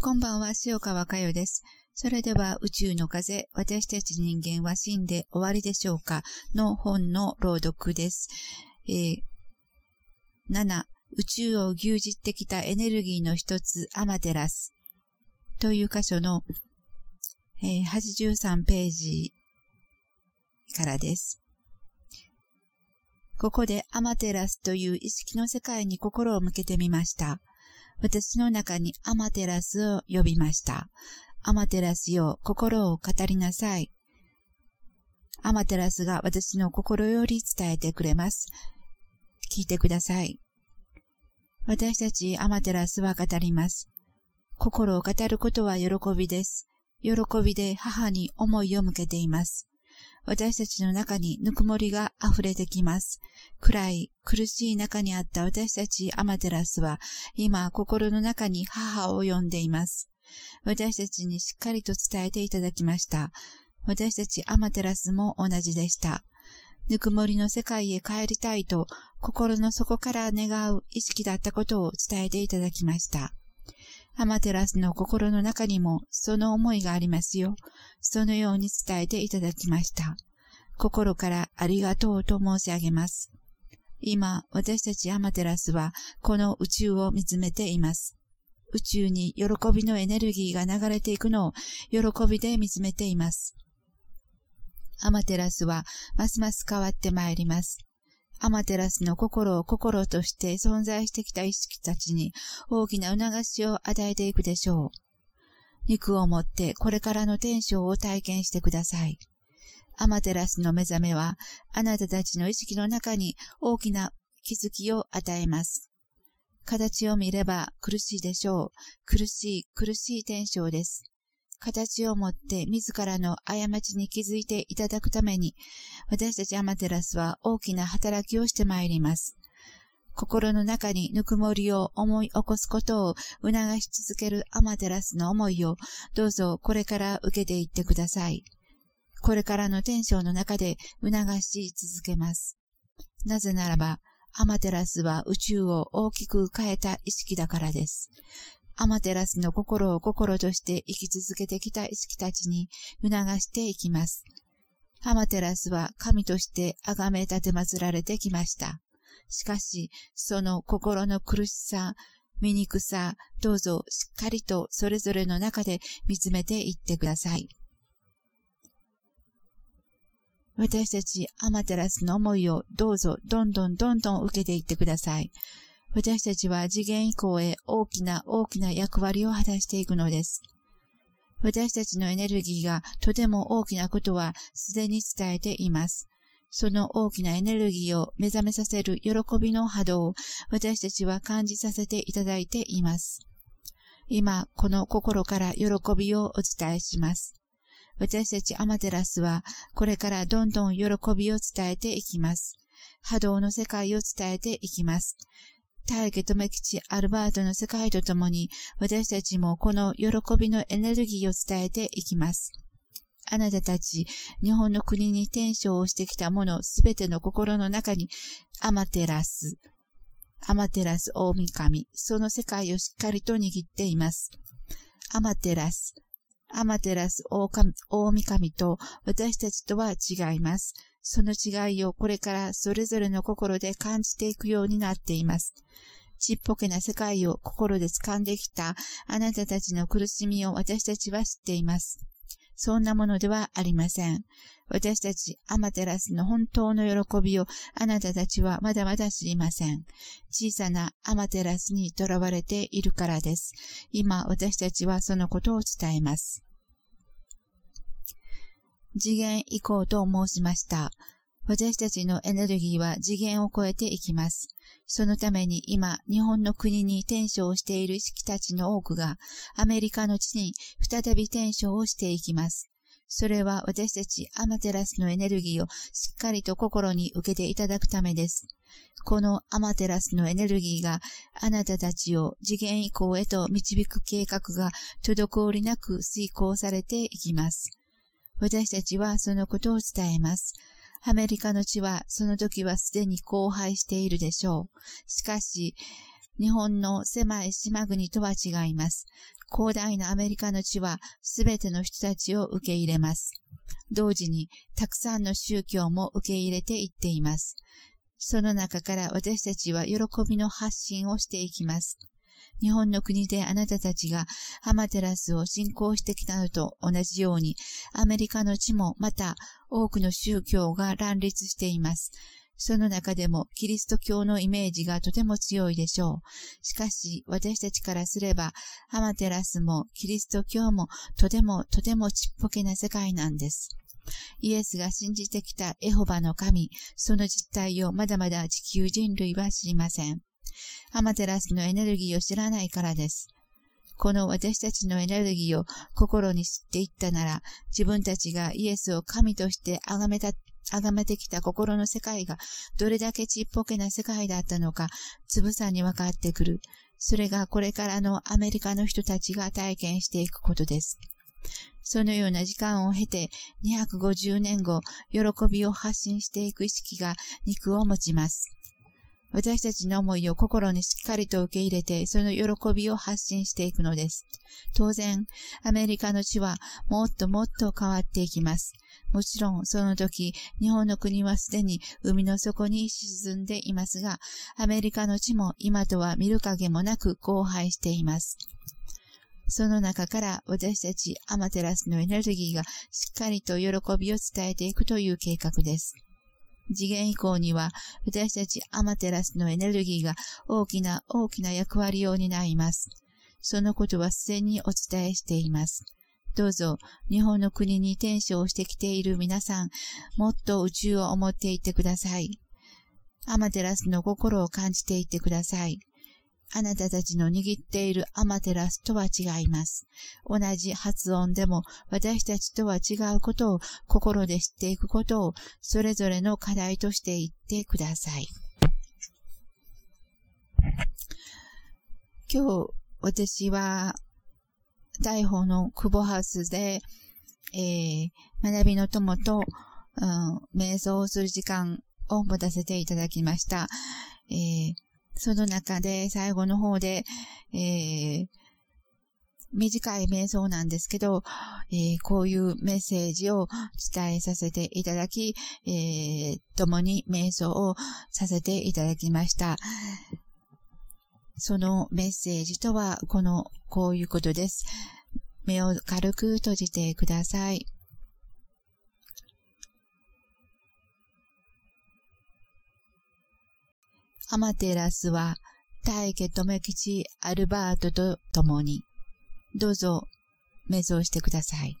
こんばんは、塩川佳代です。それでは、宇宙の風、私たち人間は死んで終わりでしょうか？の本の朗読です。えー、7、宇宙を牛耳ってきたエネルギーの一つ、アマテラス。という箇所の、えー、83ページからです。ここでアマテラスという意識の世界に心を向けてみました。私の中にアマテラスを呼びました。アマテラスよ、心を語りなさい。アマテラスが私の心より伝えてくれます。聞いてください。私たちアマテラスは語ります。心を語ることは喜びです。喜びで母に思いを向けています。私たちの中にぬくもりが溢れてきます。暗い、苦しい中にあった私たちアマテラスは、今心の中に母を呼んでいます。私たちにしっかりと伝えていただきました。私たちアマテラスも同じでした。ぬくもりの世界へ帰りたいと心の底から願う意識だったことを伝えていただきました。アマテラスの心の中にもその思いがありますよ。そのように伝えていただきました。心からありがとうと申し上げます。今、私たちアマテラスはこの宇宙を見つめています。宇宙に喜びのエネルギーが流れていくのを喜びで見つめています。アマテラスはますます変わってまいります。アマテラスの心を心として存在してきた意識たちに大きな促しを与えていくでしょう。肉を持ってこれからの天章を体験してください。アマテラスの目覚めは、あなたたちの意識の中に大きな気づきを与えます。形を見れば苦しいでしょう。苦しい、苦しい天章です。形をもって自らの過ちに気づいていただくために、私たちアマテラスは大きな働きをしてまいります。心の中にぬくもりを思い起こすことを促し続けるアマテラスの思いをどうぞこれから受けていってください。これからの天章の中で促し続けます。なぜならば、アマテラスは宇宙を大きく変えた意識だからです。アマテラスの心を心として生き続けてきた意識たちに促していきます。アマテラスは神として崇め立て祀られてきました。しかし、その心の苦しさ、醜さ、どうぞしっかりとそれぞれの中で見つめていってください。私たちアマテラスの思いをどうぞどんどんどんどん受けていってください。私たちは次元以降へ大きな大きな役割を果たしていくのです。私たちのエネルギーがとても大きなことはすでに伝えています。その大きなエネルギーを目覚めさせる喜びの波動を私たちは感じさせていただいています。今、この心から喜びをお伝えします。私たちアマテラスはこれからどんどん喜びを伝えていきます。波動の世界を伝えていきます。大家留吉アルバートの世界とともに、私たちもこの喜びのエネルギーを伝えていきます。あなたたち、日本の国に転生をしてきた者すべての心の中に、アマテラス、アマテラス大神、その世界をしっかりと握っています。アマテラス、アマテラス大神と私たちとは違います。その違いをこれからそれぞれの心で感じていくようになっています。ちっぽけな世界を心で掴んできたあなたたちの苦しみを私たちは知っています。そんなものではありません。私たちアマテラスの本当の喜びをあなたたちはまだまだ知りません。小さなアマテラスに囚われているからです。今私たちはそのことを伝えます。次元移行と申しました。私たちのエネルギーは次元を超えていきます。そのために今、日本の国に転生をしている意識たちの多くが、アメリカの地に再び転生をしていきます。それは私たちアマテラスのエネルギーをしっかりと心に受けていただくためです。このアマテラスのエネルギーがあなたたちを次元以降へと導く計画が滞りなく遂行されていきます。私たちはそのことを伝えます。アメリカの地はその時はすでに荒廃しているでしょう。しかし、日本の狭い島国とは違います。広大なアメリカの地はすべての人たちを受け入れます。同時にたくさんの宗教も受け入れていっています。その中から私たちは喜びの発信をしていきます。日本の国であなたたちがハマテラスを信仰してきたのと同じように、アメリカの地もまた多くの宗教が乱立しています。その中でもキリスト教のイメージがとても強いでしょう。しかし私たちからすれば、ハマテラスもキリスト教もとてもとてもちっぽけな世界なんです。イエスが信じてきたエホバの神、その実態をまだまだ地球人類は知りません。アマテラスのエネルギーを知らないからです。この私たちのエネルギーを心に知っていったなら、自分たちがイエスを神として崇めた、崇めてきた心の世界がどれだけちっぽけな世界だったのか、つぶさに分かってくる。それがこれからのアメリカの人たちが体験していくことです。そのような時間を経て、250年後、喜びを発信していく意識が肉を持ちます。私たちの思いを心にしっかりと受け入れて、その喜びを発信していくのです。当然、アメリカの地はもっともっと変わっていきます。もちろん、その時、日本の国はすでに海の底に沈んでいますが、アメリカの地も今とは見る影もなく荒廃しています。その中から私たちアマテラスのエネルギーがしっかりと喜びを伝えていくという計画です。次元以降には、私たちアマテラスのエネルギーが大きな大きな役割を担います。そのことはすでにお伝えしています。どうぞ、日本の国に転生してきている皆さん、もっと宇宙を思っていてください。アマテラスの心を感じていてください。あなたたちの握っているアマテラスとは違います。同じ発音でも私たちとは違うことを心で知っていくことをそれぞれの課題として言ってください。今日私は大宝の久保ハウスで、えー、学びの友と、うん、瞑想をする時間を持たせていただきました。えーその中で最後の方で、えー、短い瞑想なんですけど、えー、こういうメッセージを伝えさせていただき、えー、共に瞑想をさせていただきました。そのメッセージとは、この、こういうことです。目を軽く閉じてください。アマテラスは大家留吉アルバートと共に、どうぞ、瞑想してください。